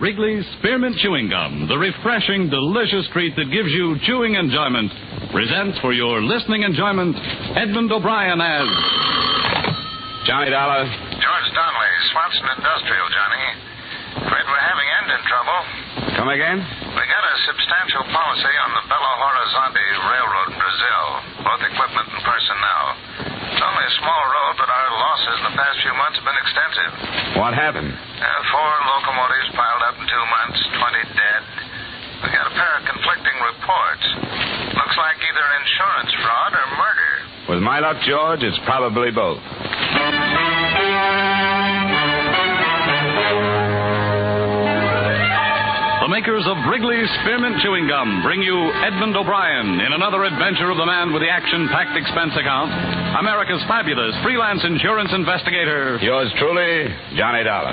Wrigley's Spearmint Chewing Gum, the refreshing, delicious treat that gives you chewing enjoyment, presents for your listening enjoyment Edmond O'Brien as Johnny Dollar. George Donnelly, Swanson Industrial, Johnny. Afraid we're having engine trouble. Come again? We got a substantial policy on the Belo Horizonte Railroad in Brazil, both equipment and personnel. It's only a small road, but our losses in the past few months have been extensive. What happened? Uh, four locomotives piled up in two months, 20 dead. We got a pair of conflicting reports. Looks like either insurance fraud or murder. With my luck, George, it's probably both. Makers of Wrigley's Spearmint Chewing Gum bring you Edmond O'Brien in another adventure of the man with the action packed expense account, America's fabulous freelance insurance investigator. Yours truly, Johnny Dollar.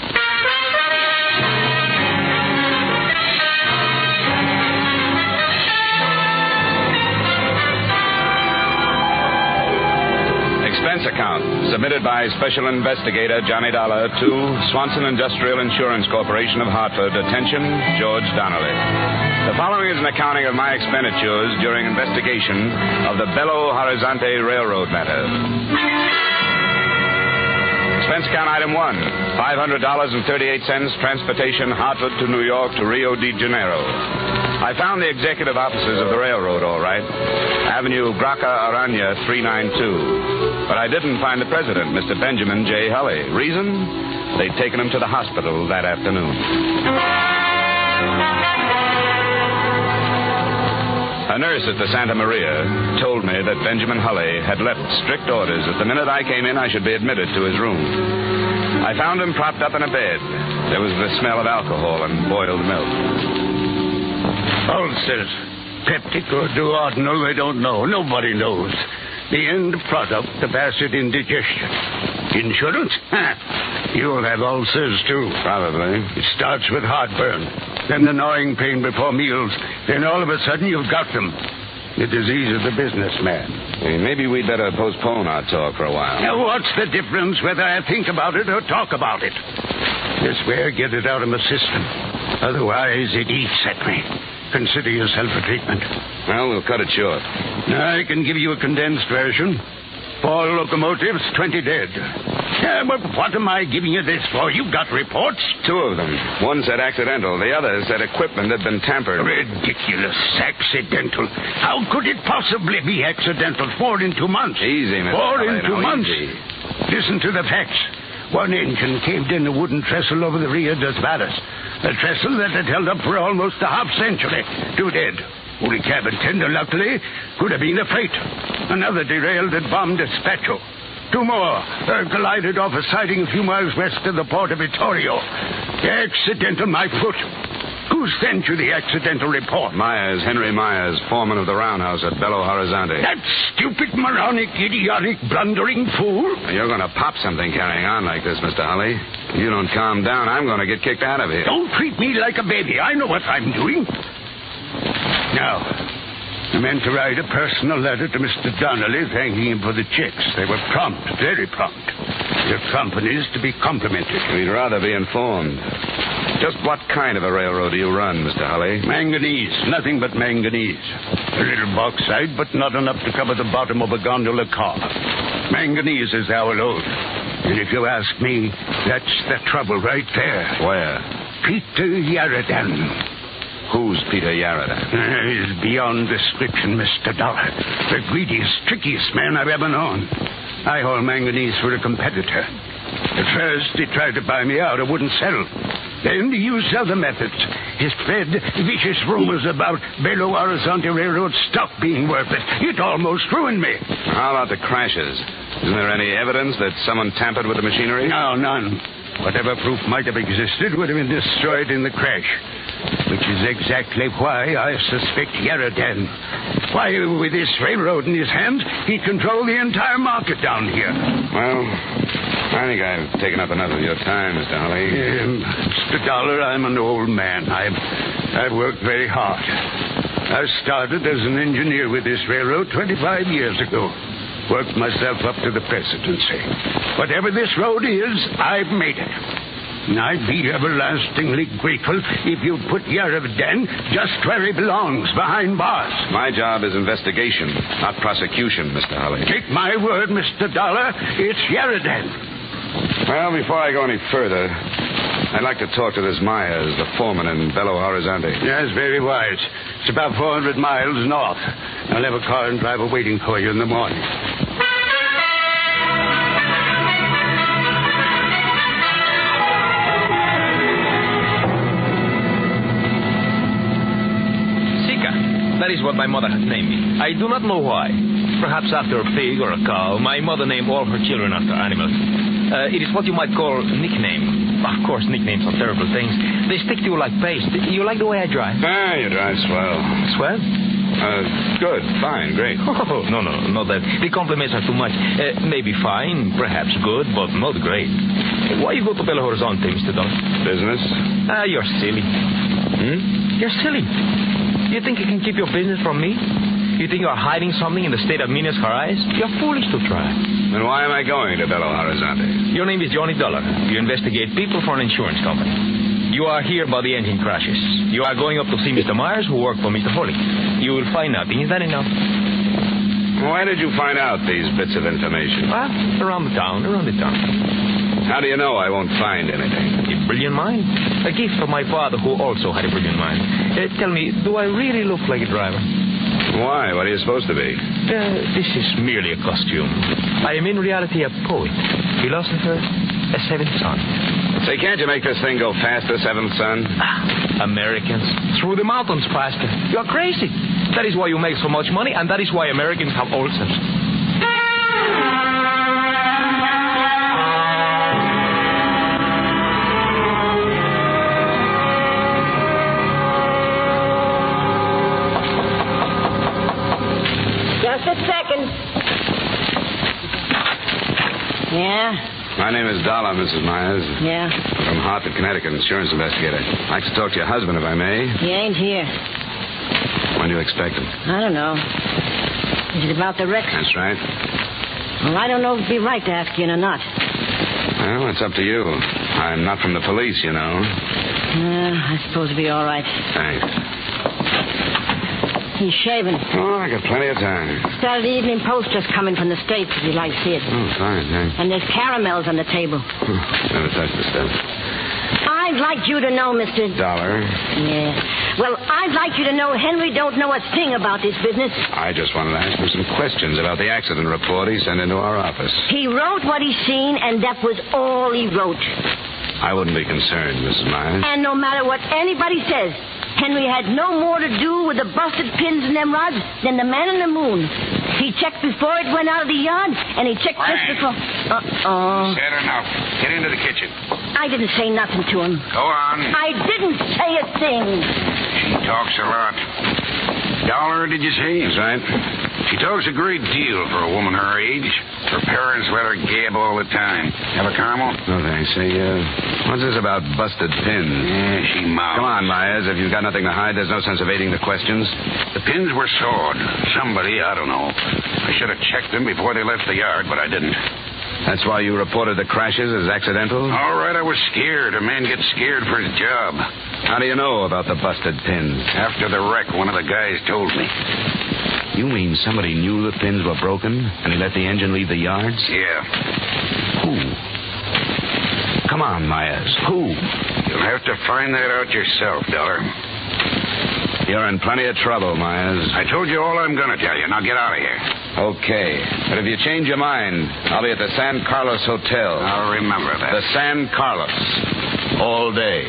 Expense account submitted by Special Investigator Johnny Dollar to Swanson Industrial Insurance Corporation of Hartford. Attention, George Donnelly. The following is an accounting of my expenditures during investigation of the Belo Horizonte Railroad matter. Expense account item one $500.38 transportation Hartford to New York to Rio de Janeiro. I found the executive offices of the railroad all right. Avenue Graça Aranha 392. But I didn't find the president, Mr. Benjamin J. Hulley. Reason? They'd taken him to the hospital that afternoon. A nurse at the Santa Maria told me that Benjamin Hulley had left strict orders that the minute I came in, I should be admitted to his room. I found him propped up in a bed. There was the smell of alcohol and boiled milk. Ulcers. Peptic or duodenal, they don't know. Nobody knows. The end product of acid indigestion. Insurance? Ha! You'll have ulcers, too. Probably. It starts with heartburn, then the gnawing pain before meals, then all of a sudden you've got them. The disease of the businessman. Hey, maybe we'd better postpone our talk for a while. Now, what's the difference whether I think about it or talk about it? This way I get it out of my system. Otherwise, it eats at me. Consider yourself a treatment. Well, we'll cut it short. I can give you a condensed version. Four locomotives, 20 dead. Yeah, but what am I giving you this for? You've got reports. Two of them. One said accidental. The other said equipment had been tampered. Ridiculous. Accidental. How could it possibly be accidental? Four in two months. Easy, Mr. Four in two now, months. easy. Listen to the facts. One engine caved in a wooden trestle over the Rio dos Varas. A trestle that had held up for almost a half century. Two dead. Only cabin tender, luckily, could have been a freight. Another derailed and bombed Despacho. Two more uh, collided off a siding a few miles west of the port of Vittorio. Accidental, my foot. Who sent you the accidental report? Myers, Henry Myers, foreman of the roundhouse at Belo Horizonte. That stupid, moronic, idiotic, blundering fool? You're going to pop something carrying on like this, Mr. Holly. If you don't calm down, I'm going to get kicked out of here. Don't treat me like a baby. I know what I'm doing. Now, I meant to write a personal letter to Mr. Donnelly thanking him for the checks. They were prompt, very prompt. Your company's to be complimented. We'd rather be informed. Just what kind of a railroad do you run, Mr. Hulley? Manganese, nothing but manganese. A little bauxite, but not enough to cover the bottom of a gondola car. Manganese is our load. And if you ask me, that's the trouble right there. Where? Peter Yaradan. Who's Peter Yarada? He's beyond description, Mr. Dollar. The greediest, trickiest man I've ever known. I haul manganese for a competitor. At first, he tried to buy me out. I wouldn't sell. Then he used other methods. He spread vicious rumors about Belo Horizonte Railroad stock being worthless. It almost ruined me. How about the crashes? Isn't there any evidence that someone tampered with the machinery? No, none. Whatever proof might have existed would have been destroyed in the crash. Which is exactly why I suspect Yaradan. Why, with this railroad in his hands, he controlled the entire market down here. Well, I think I've taken up enough of your time, Mr. Holly. Um, Mr. Dollar, I'm an old man. I've, I've worked very hard. I started as an engineer with this railroad 25 years ago. Worked myself up to the presidency. Whatever this road is, I've made it. I'd be everlastingly grateful if you'd put Yaradan just where he belongs, behind bars. My job is investigation, not prosecution, Mr. Holly. Take my word, Mr. Dollar, it's Yaradan. Well, before I go any further, I'd like to talk to this Myers, the foreman in Belo Horizonte. Yes, very wise. It's about 400 miles north. I'll have a car and driver waiting for you in the morning. That is what my mother has named me. I do not know why. Perhaps after a pig or a cow. My mother named all her children after animals. Uh, it is what you might call nickname. Of course, nicknames are terrible things. They stick to you like paste. You like the way I drive? Ah, you drive swell. Swell? Uh, good, fine, great. Oh, no, no, not that. The compliments are too much. Uh, maybe fine, perhaps good, but not great. Why you go to Belo Horizonte, Mr. Don? Business? Ah, you're silly. Hmm? You're silly. You think you can keep your business from me? You think you're hiding something in the state of Minas Gerais? You're foolish to try. Then why am I going to Belo Horizonte? Your name is Johnny Dollar. You investigate people for an insurance company. You are here about the engine crashes. You are going up to see Mr. Myers, who worked for Mr. Holly. You will find nothing. Is that enough? Why did you find out these bits of information? Well, around the town, around the town. How do you know I won't find anything? Brilliant mind. A gift from my father, who also had a brilliant mind. Uh, tell me, do I really look like a driver? Why? What are you supposed to be? Uh, this is merely a costume. I am in reality a poet, philosopher, a seventh son. Say, can't you make this thing go faster, Seventh Son? Ah, Americans. Through the mountains faster. You're crazy. That is why you make so much money, and that is why Americans have ulcers. Yeah, My name is Dollar, Mrs. Myers. yeah. From Hartford, Connecticut, insurance investigator. I'd like to talk to your husband, if I may. He ain't here. When do you expect him? I don't know. Is it about the wreck? That's right. Well, I don't know if it'd be right to ask you or not. Well, it's up to you. I'm not from the police, you know. Uh, I suppose it'd be all right. Thanks. He's shaving. Oh, I got plenty of time. Started the Evening Post just coming from the States, if you'd like to see it. Oh, fine, thanks. And there's caramels on the table. Never touched the stuff. I'd like you to know, Mr. Dollar. Yeah. Well, I'd like you to know Henry don't know a thing about this business. I just wanted to ask him some questions about the accident report he sent into our office. He wrote what he seen, and that was all he wrote. I wouldn't be concerned, Mrs. Myers. And no matter what anybody says, Henry had no more to do with the busted pins and them rods than the man in the moon. He checked before it went out of the yard, and he checked just Frank. before. Uh-oh. Said enough. Get into the kitchen. I didn't say nothing to him. Go on. I didn't say a thing. She talks a lot. Dollar, did you say? That's right. She talks a great deal for a woman her age. Her parents let her gab all the time. Have a caramel? No, thanks. Say, uh, what's this about busted pins? Yeah, she mouths. Come on, Myers. If you've got nothing to hide, there's no sense evading the questions. The pins were sawed. Somebody, I don't know. I should have checked them before they left the yard, but I didn't. That's why you reported the crashes as accidental? All right, I was scared. A man gets scared for his job. How do you know about the busted pins? After the wreck, one of the guys told me. You mean somebody knew the pins were broken and he let the engine leave the yards? Yeah. Who? Come on, Myers. Who? You'll have to find that out yourself, Dollar. You're in plenty of trouble, Myers. I told you all I'm going to tell you. Now get out of here. Okay. But if you change your mind, I'll be at the San Carlos Hotel. I'll remember that. The San Carlos. All day.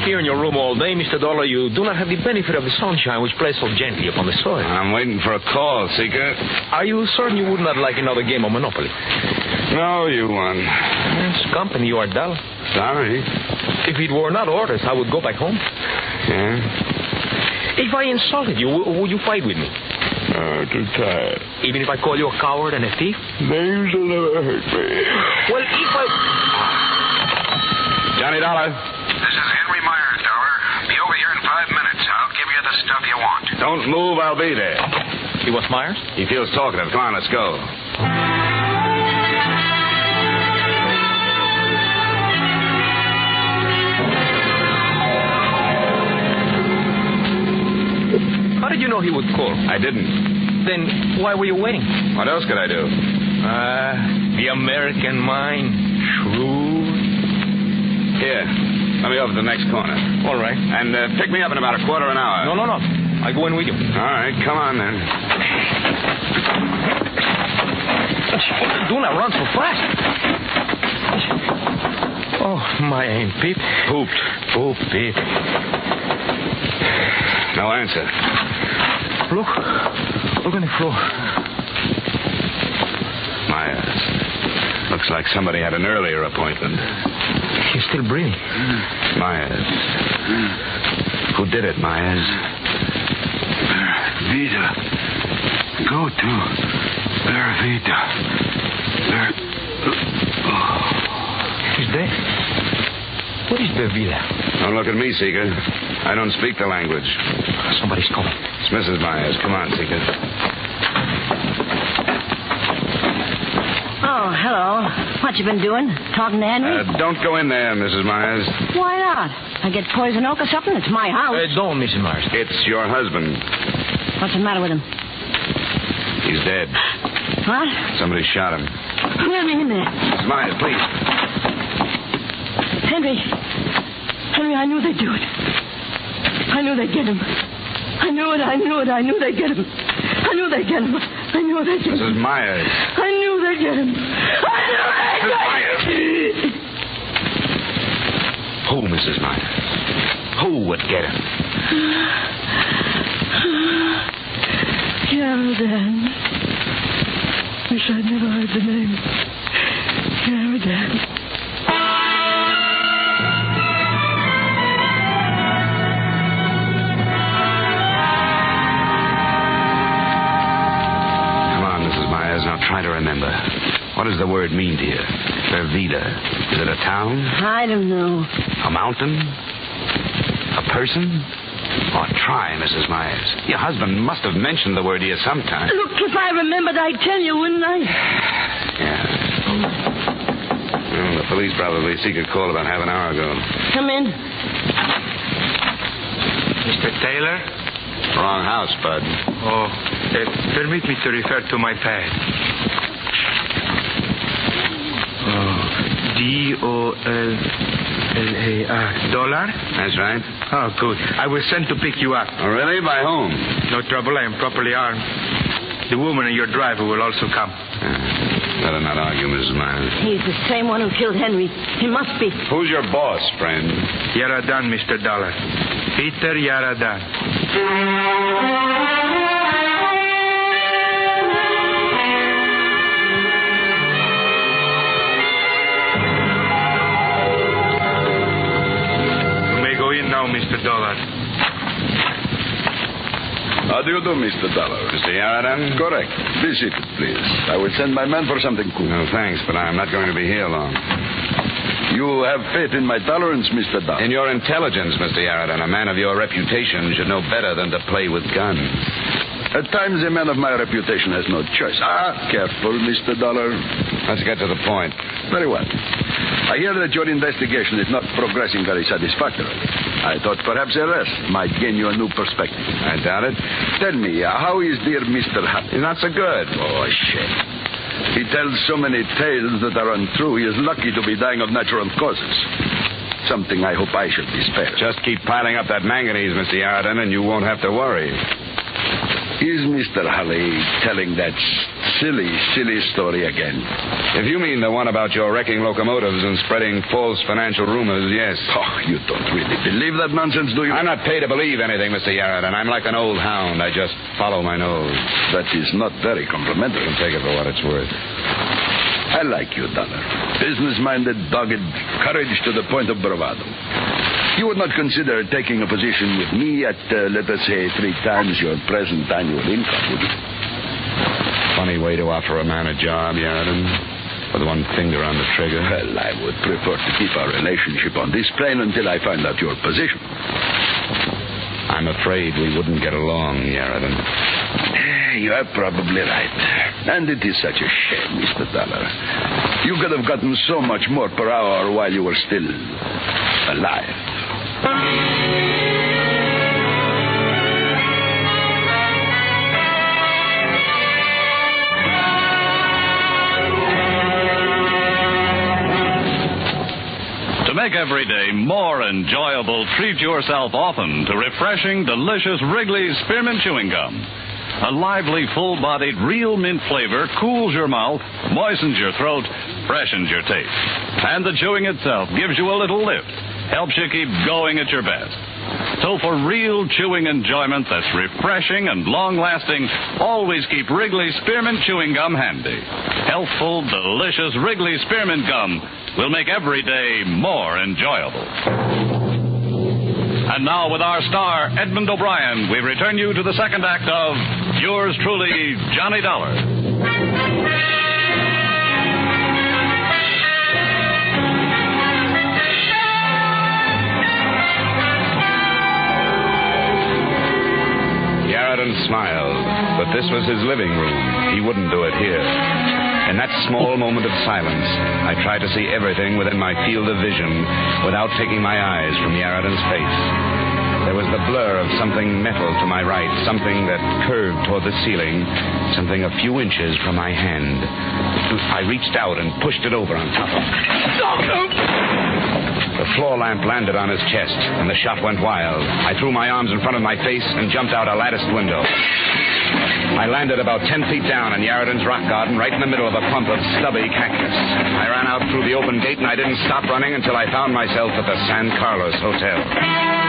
Here in your room all day, Mr. Dollar, you do not have the benefit of the sunshine which plays so gently upon the soil. I'm waiting for a call, Seeker. Are you certain you would not like another game of Monopoly? No, you won. Yes, company, you are dull. Sorry. If it were not orders, I would go back home. Yeah? If I insulted you, would you fight with me? Oh, too tired. Even if I call you a coward and a thief? Names will never hurt me. Well, if I. Johnny Dollar, Henry Myers, Dollar. Be over here in five minutes. I'll give you the stuff you want. don't move. I'll be there. He was Myers? He feels talkative. Come on, let's go. How did you know he would call? I didn't. Then why were you waiting? What else could I do? Ah, the American mind. Shrewd. Here. Let me over to the next corner. All right. And uh, pick me up in about a quarter of an hour. No, no, no. I go in with you. All right, come on then. Do not run so fast. Oh, my aim, Pete. Pooped. Oh, Pete. No answer. Look. Look on the floor. Myers. Looks like somebody had an earlier appointment. He's still breathing. Myers. Who did it, Myers? Vita. Go to Vera Vita. Oh. He's dead. What is Bevida? Don't look at me, Seeker. I don't speak the language. Somebody's calling. It's Mrs. Myers. Come on, Seeker. Oh, hello. What you been doing? Talking to Henry? Uh, don't go in there, Mrs. Myers. Why not? I get poison oak or something? It's my house. Uh, don't, Mrs. Myers. It's your husband. What's the matter with him? He's dead. What? Somebody shot him. Let me in there. Mrs. Myers, please. Henry. Henry, I knew they'd do it. I knew they'd get him. I knew it, I knew it, I knew they'd get him. I knew they'd get him. I knew they'd get him. Mrs. Myers. I knew they'd get him. I knew they'd get him. Who, Mrs. Myers? Who would get him? Caradan. Wish I'd never heard the name. Caradan. Come on, Mrs. Myers. Now try to remember. What does the word mean to you? Vervida. Is it a town? I don't know. A mountain? A person? Oh, try, Mrs. Myers. Your husband must have mentioned the word to you sometime. Look, if I remembered, I'd tell you, wouldn't I? Yeah. Well, the police probably seek a call about half an hour ago. Come in. Mr. Taylor? Wrong house, Bud. Oh, uh, permit me to refer to my pad. Oh, D-O-L-L-A-R. Dollar? That's right. Oh, good. I was sent to pick you up. Oh, really? By whom? No trouble, I am properly armed. The woman and your driver will also come. Uh, better not argue, Mrs. Myers. He's the same one who killed Henry. He must be. Who's your boss, friend? Yaradan, Mr. Dollar. Peter Yaradan. In now, Mr. Dollar. How do you do, Mr. Dollar? Mr. Yaradan? Correct. Be seated, please. I will send my man for something cool. No, thanks, but I'm not going to be here long. You have faith in my tolerance, Mr. Dollar. In your intelligence, Mr. Yaradan, a man of your reputation should know better than to play with guns. At times, a man of my reputation has no choice. Ah, careful, Mr. Dollar. Let's get to the point. Very well. I hear that your investigation is not progressing very satisfactorily. I thought perhaps arrest might gain you a new perspective. I doubt it. Tell me, uh, how is dear Mr. Hatt? Not so good. Oh, shame. He tells so many tales that are untrue. He is lucky to be dying of natural causes. Something I hope I should be spared. Just keep piling up that manganese, Mr. Yaradan, and you won't have to worry. Is Mr. Halley telling that silly, silly story again. If you mean the one about your wrecking locomotives and spreading false financial rumors, yes. Oh, you don't really believe that nonsense, do you? I'm not paid to believe anything, Mr. Yarrett, and I'm like an old hound. I just follow my nose. That is not very complimentary. Take it for what it's worth. I like you, Dollar. Business minded, dogged, courage to the point of bravado. You would not consider taking a position with me at, uh, let us say, three times your present annual income, would you? Funny way to offer a man a job, Yarriton. With one finger on the trigger. Well, I would prefer to keep our relationship on this plane until I find out your position. I'm afraid we wouldn't get along, Yarriton. Eh, you are probably right. And it is such a shame, Mr. Dollar. You could have gotten so much more per hour while you were still alive. Every day more enjoyable, treat yourself often to refreshing, delicious Wrigley's Spearmint Chewing Gum. A lively, full bodied, real mint flavor cools your mouth, moistens your throat, freshens your taste. And the chewing itself gives you a little lift, helps you keep going at your best. So, for real chewing enjoyment that's refreshing and long lasting, always keep Wrigley's Spearmint Chewing Gum handy. Healthful, delicious Wrigley's Spearmint Gum will make every day more enjoyable. And now, with our star, Edmond O'Brien, we return you to the second act of yours truly, Johnny Dollar. Yarriton smiled, but this was his living room. He wouldn't do it here. In that small moment of silence, I tried to see everything within my field of vision without taking my eyes from Yarriton's face. There was the blur of something metal to my right, something that curved toward the ceiling, something a few inches from my hand. I reached out and pushed it over on top of him. The floor lamp landed on his chest, and the shot went wild. I threw my arms in front of my face and jumped out a latticed window. I landed about ten feet down in Yarriton's rock garden, right in the middle of a clump of stubby cactus. I ran out through the open gate, and I didn't stop running until I found myself at the San Carlos Hotel.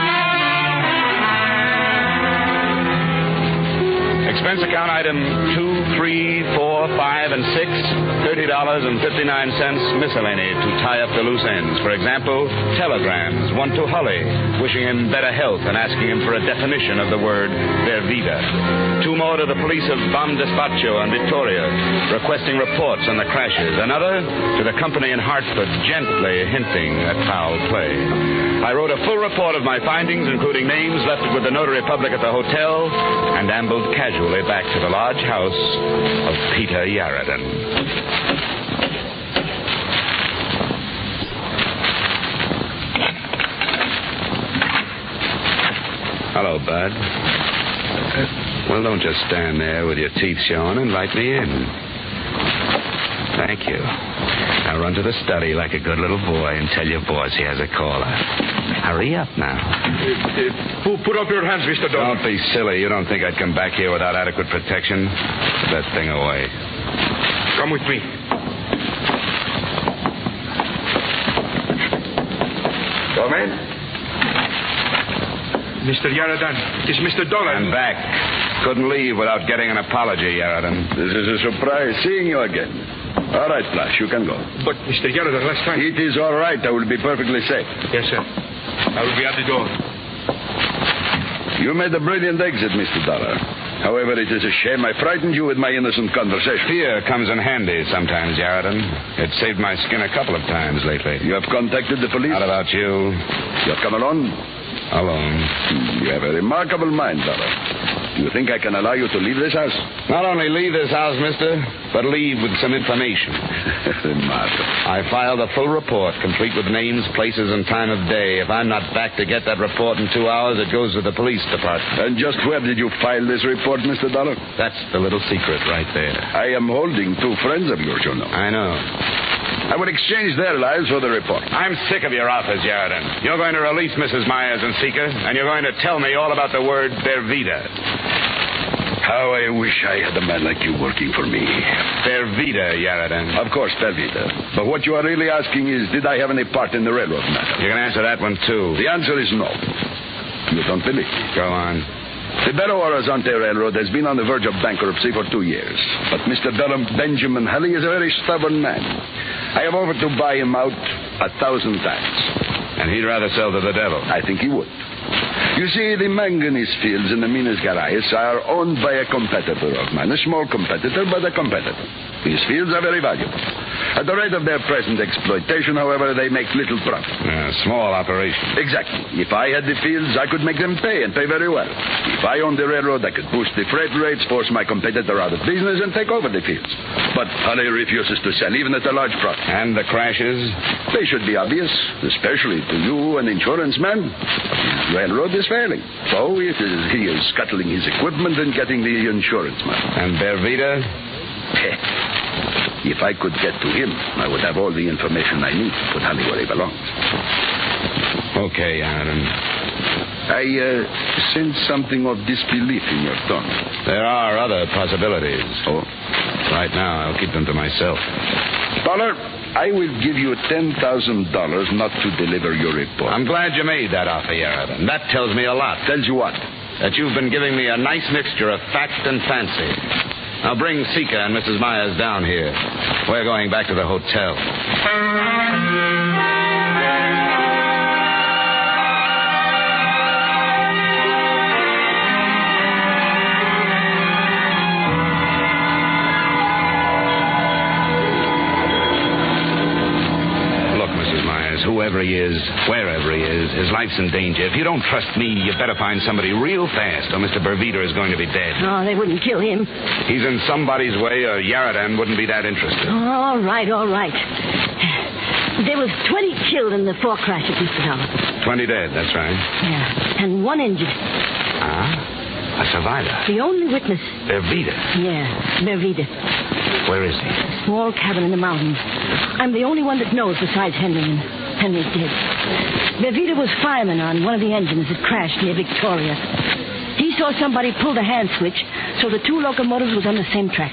Expense account item two, three, four, five, and six, thirty dollars and fifty-nine cents miscellany to tie up the loose ends. For example, telegrams, one to Holly, wishing him better health and asking him for a definition of the word Vervida. Two more to the police of Bom Despacho and Victoria, requesting reports on the crashes. Another to the company in Hartford, gently hinting at foul play. I wrote a full report of my findings, including names left it with the notary public at the hotel, and ambled casually back to the large house of Peter Yarriton. Hello, Bud. Well, don't just stand there with your teeth showing. Invite me in. Thank you. Now run to the study like a good little boy and tell your boss he has a caller. Hurry up now. Put, put up your hands, Mr. Dollar. Don't be silly. You don't think I'd come back here without adequate protection? Put that thing away. Come with me. Come in. Mr. Yarridan, it's Mr. Dollar. I'm back. Couldn't leave without getting an apology, Yarridan. This is a surprise seeing you again. All right, Flash, you can go. But, Mr. Yarridan, last time. It is all right. I will be perfectly safe. Yes, sir. I will be at the door. You made a brilliant exit, Mr. Dollar. However, it is a shame I frightened you with my innocent conversation. Fear comes in handy sometimes, Yarridan. It saved my skin a couple of times lately. You have contacted the police? How about you? You have come alone? Alone. Hmm, You have a remarkable mind, Dollar. Do you think I can allow you to leave this house? Not only leave this house, mister, but leave with some information. I filed a full report, complete with names, places, and time of day. If I'm not back to get that report in two hours, it goes to the police department. And just where did you file this report, Mr. Dollar? That's the little secret right there. I am holding two friends of yours, you know. I know. I would exchange their lives for the report. I'm sick of your offers, Yarridan. You're going to release Mrs. Myers and Seeker, and you're going to tell me all about the word Bervida. How I wish I had a man like you working for me. Pervita, Yaradan. Of course, Pervita. But what you are really asking is, did I have any part in the railroad matter? You can answer that one, too. The answer is no. You don't believe me. Go on. The Belo Horizonte Railroad has been on the verge of bankruptcy for two years. But Mr. Benjamin Halley is a very stubborn man. I have offered to buy him out a thousand times. And he'd rather sell to the devil. I think he would. You see, the manganese fields in the Minas Gerais are owned by a competitor of mine. A small competitor, but a competitor. These fields are very valuable. At the rate of their present exploitation, however, they make little profit. Uh, small operation. Exactly. If I had the fields, I could make them pay and pay very well. If I owned the railroad, I could boost the freight rates, force my competitor out of business, and take over the fields. But Halley refuses to sell, even at a large profit. And the crashes? They should be obvious, especially to you, an insurance man. Railroad is failing. So it is, he is scuttling his equipment and getting the insurance money. And Bervita? If I could get to him, I would have all the information I need to put Halley where he belongs. Okay, Aaron. I uh, sense something of disbelief in your tone. There are other possibilities. Oh? Right now, I'll keep them to myself. Dollar, I will give you $10,000 not to deliver your report. I'm glad you made that offer, Yaradan. That tells me a lot. Tells you what? That you've been giving me a nice mixture of fact and fancy. Now bring Sika and Mrs. Myers down here. We're going back to the hotel. Whoever he is, wherever he is, his life's in danger. If you don't trust me, you better find somebody real fast, or Mr. Bervita is going to be dead. Oh, they wouldn't kill him. He's in somebody's way, or Yaradan wouldn't be that interested. All right, all right. There was 20 killed in the four crashes, Mr. Dollar. Twenty dead, that's right. Yeah, and one injured. Ah, a survivor. The only witness. Bervita. Yeah, Mervida. Where is he? Small cabin in the mountains. I'm the only one that knows besides Henry, and Henry's dead. Mervida was fireman on one of the engines that crashed near Victoria. He saw somebody pull the hand switch, so the two locomotives was on the same track.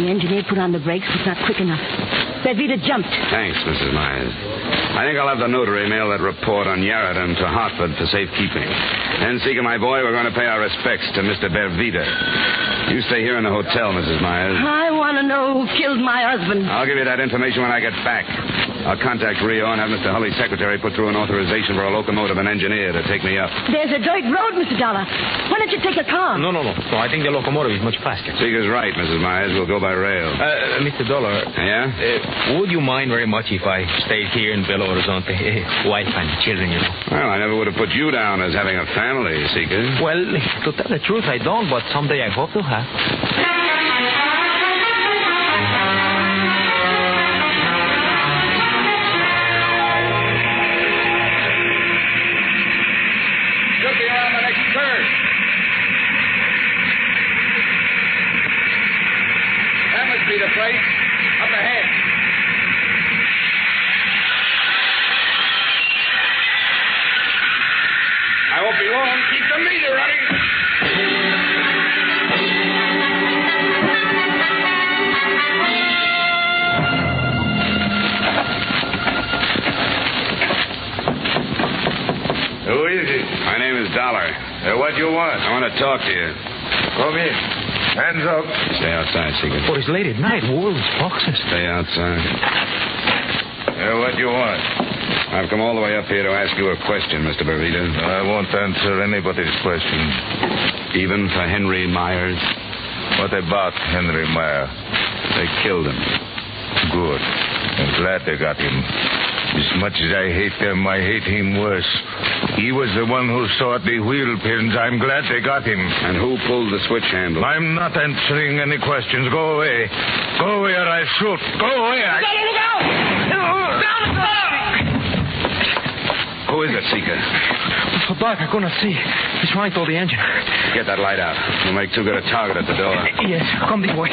The engineer put on the brakes, but not quick enough. Bervita jumped. Thanks, Mrs. Myers. I think I'll have the notary mail that report on Yaradan to Hartford for safekeeping. Then, Seeker, my boy, we're going to pay our respects to Mr. Bervita. You stay here in the hotel, Mrs. Myers. I want to know who killed my husband. I'll give you that information when I get back. I'll contact Rio and have Mr. Hulley's secretary put through an authorization for a locomotive and engineer to take me up. There's a dirt road, Mr. Dollar. Why don't you take a car? No, no, no. No, I think the locomotive is much faster. Seeker's right, Mrs. Myers. We'll go by rail. Uh, Mr. Dollar, Yeah? uh, would you mind very much if I stayed here in Belo Horizonte? Wife and children, you know. Well, I never would have put you down as having a family, Seeker. Well, to tell the truth, I don't, but someday I hope to have. Next you want? I want to talk to you. Come in. Hands up. Stay outside, Seeker. Oh, it's late at night. Wolves, foxes. Stay outside. Uh, what do you want? I've come all the way up here to ask you a question, Mr. Bervita. I won't answer anybody's question. Even for Henry Myers. What about Henry Meyer? They killed him. Good. I'm glad they got him. As much as I hate them, I hate him worse. He was the one who sought the wheel pins. I'm glad they got him. And who pulled the switch handle? I'm not answering any questions. Go away. Go away or I shoot. Go away. I... Who is it, Seeker? So dark, I couldn't see. He's running toward the engine. Get that light out. We'll make too good a target at the door. Yes, come this way.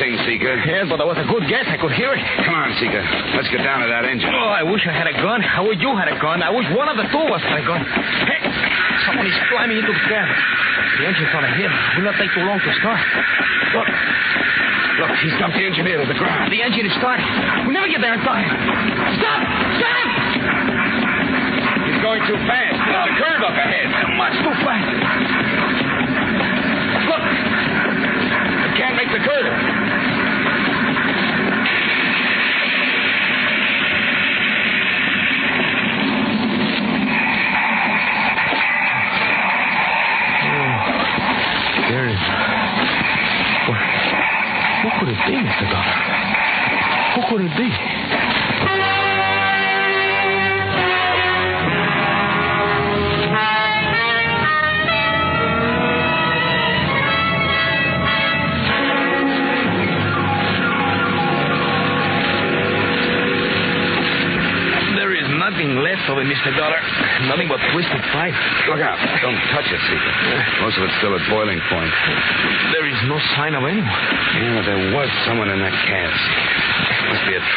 Thing, Seeker. Yes, but that was a good guess. I could hear it. Come on, Seeker. Let's get down to that engine. Oh, I wish I had a gun. I wish you had a gun. I wish one of the two of us had a gun. Hey, someone is climbing into the cab. The engine's on a hill. It will not take too long to start. Look. Look, he's dumped the engine near to the ground. The engine is starting. We'll never get there in time. Stop! Stop! He's going too fast. There's a curve up ahead. Much too fast.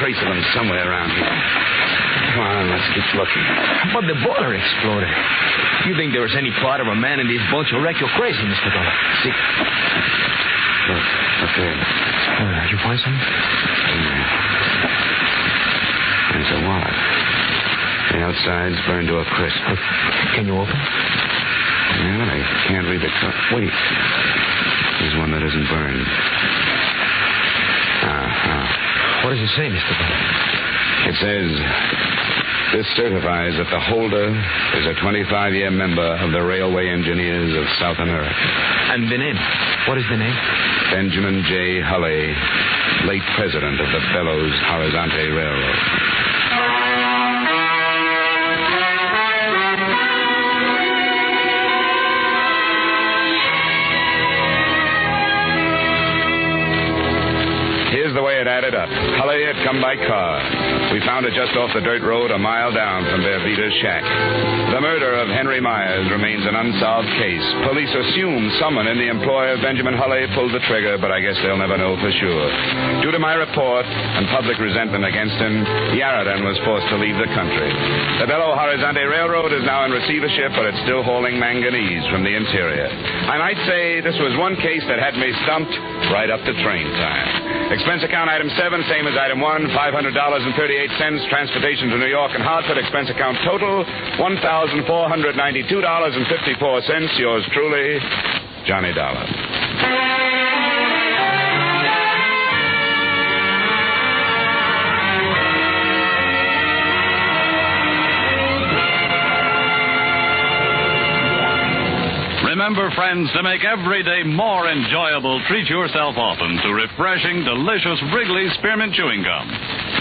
Trace of him somewhere around here. Come on, let's keep looking. But the boiler exploded. You think there was any part of a man in this bunch who wrecked you're crazy, Mr. Dollar. See. Look, up there. Uh, you find something? There's a wallet. The outside's burned to a crisp. Can you open? Yeah, but I can't read the code. Wait. There's one that isn't burned. Uh-huh. What does it say, Mr. It says, this certifies that the holder is a 25-year member of the Railway Engineers of South America. And the name? What is the name? Benjamin J. Hulley, late president of the Belo Horizonte Railroad. Added up. Come by car. We found it just off the dirt road a mile down from Vervita's shack. The murder of Henry Myers remains an unsolved case. Police assume someone in the employ of Benjamin Hulley pulled the trigger, but I guess they'll never know for sure. Due to my report and public resentment against him, Yarradan was forced to leave the country. The Belo Horizonte Railroad is now in receivership, but it's still hauling manganese from the interior. I might say this was one case that had me stumped right up to train time. Expense account item seven, same as item one, $500.38. Transportation to New York and Hartford. Expense account total, $1,492.54. Yours truly, Johnny Dollar. Remember, friends, to make every day more enjoyable, treat yourself often to refreshing, delicious Wrigley Spearmint Chewing Gum.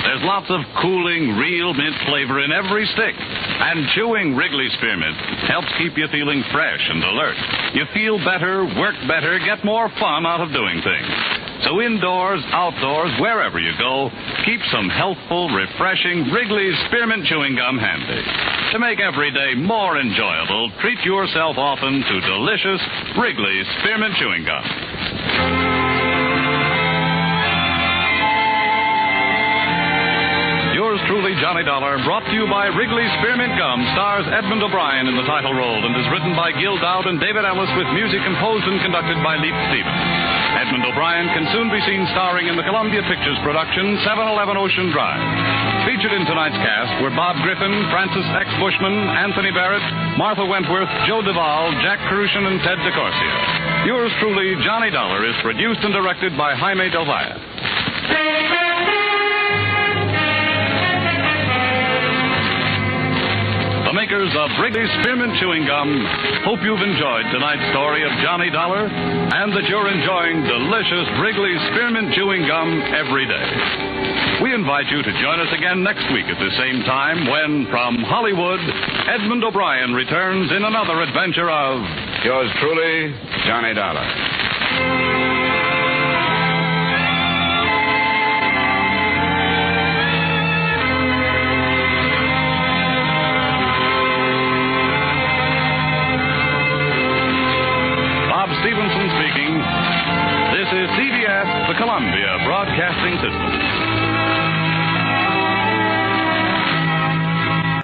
There's lots of cooling, real mint flavor in every stick. And chewing Wrigley Spearmint helps keep you feeling fresh and alert. You feel better, work better, get more fun out of doing things. So indoors, outdoors, wherever you go, keep some healthful, refreshing Wrigley's Spearmint Chewing Gum handy. To make every day more enjoyable, treat yourself often to delicious Wrigley's Spearmint Chewing Gum. Yours truly, Johnny Dollar, brought to you by Wrigley Spearmint Gum, stars Edmond O'Brien in the title role and is written by Gil Doud and David Ellis with music composed and conducted by Leith Stevens. Edmond O'Brien can soon be seen starring in the Columbia Pictures production 711 Ocean Drive. Featured in tonight's cast were Bob Griffin, Francis X. Bushman, Anthony Barrett, Martha Wentworth, Joe Duvall, Jack Kruschen, and Ted DeCorsia. Yours truly, Johnny Dollar, is produced and directed by Jaime Del Valle. Makers of Wrigley's Spearmint Chewing Gum hope you've enjoyed tonight's story of Johnny Dollar and that you're enjoying delicious Wrigley's Spearmint Chewing Gum every day. We invite you to join us again next week at the same time when, from Hollywood, Edmond O'Brien returns in another adventure of Yours truly, Johnny Dollar. Columbia Broadcasting System.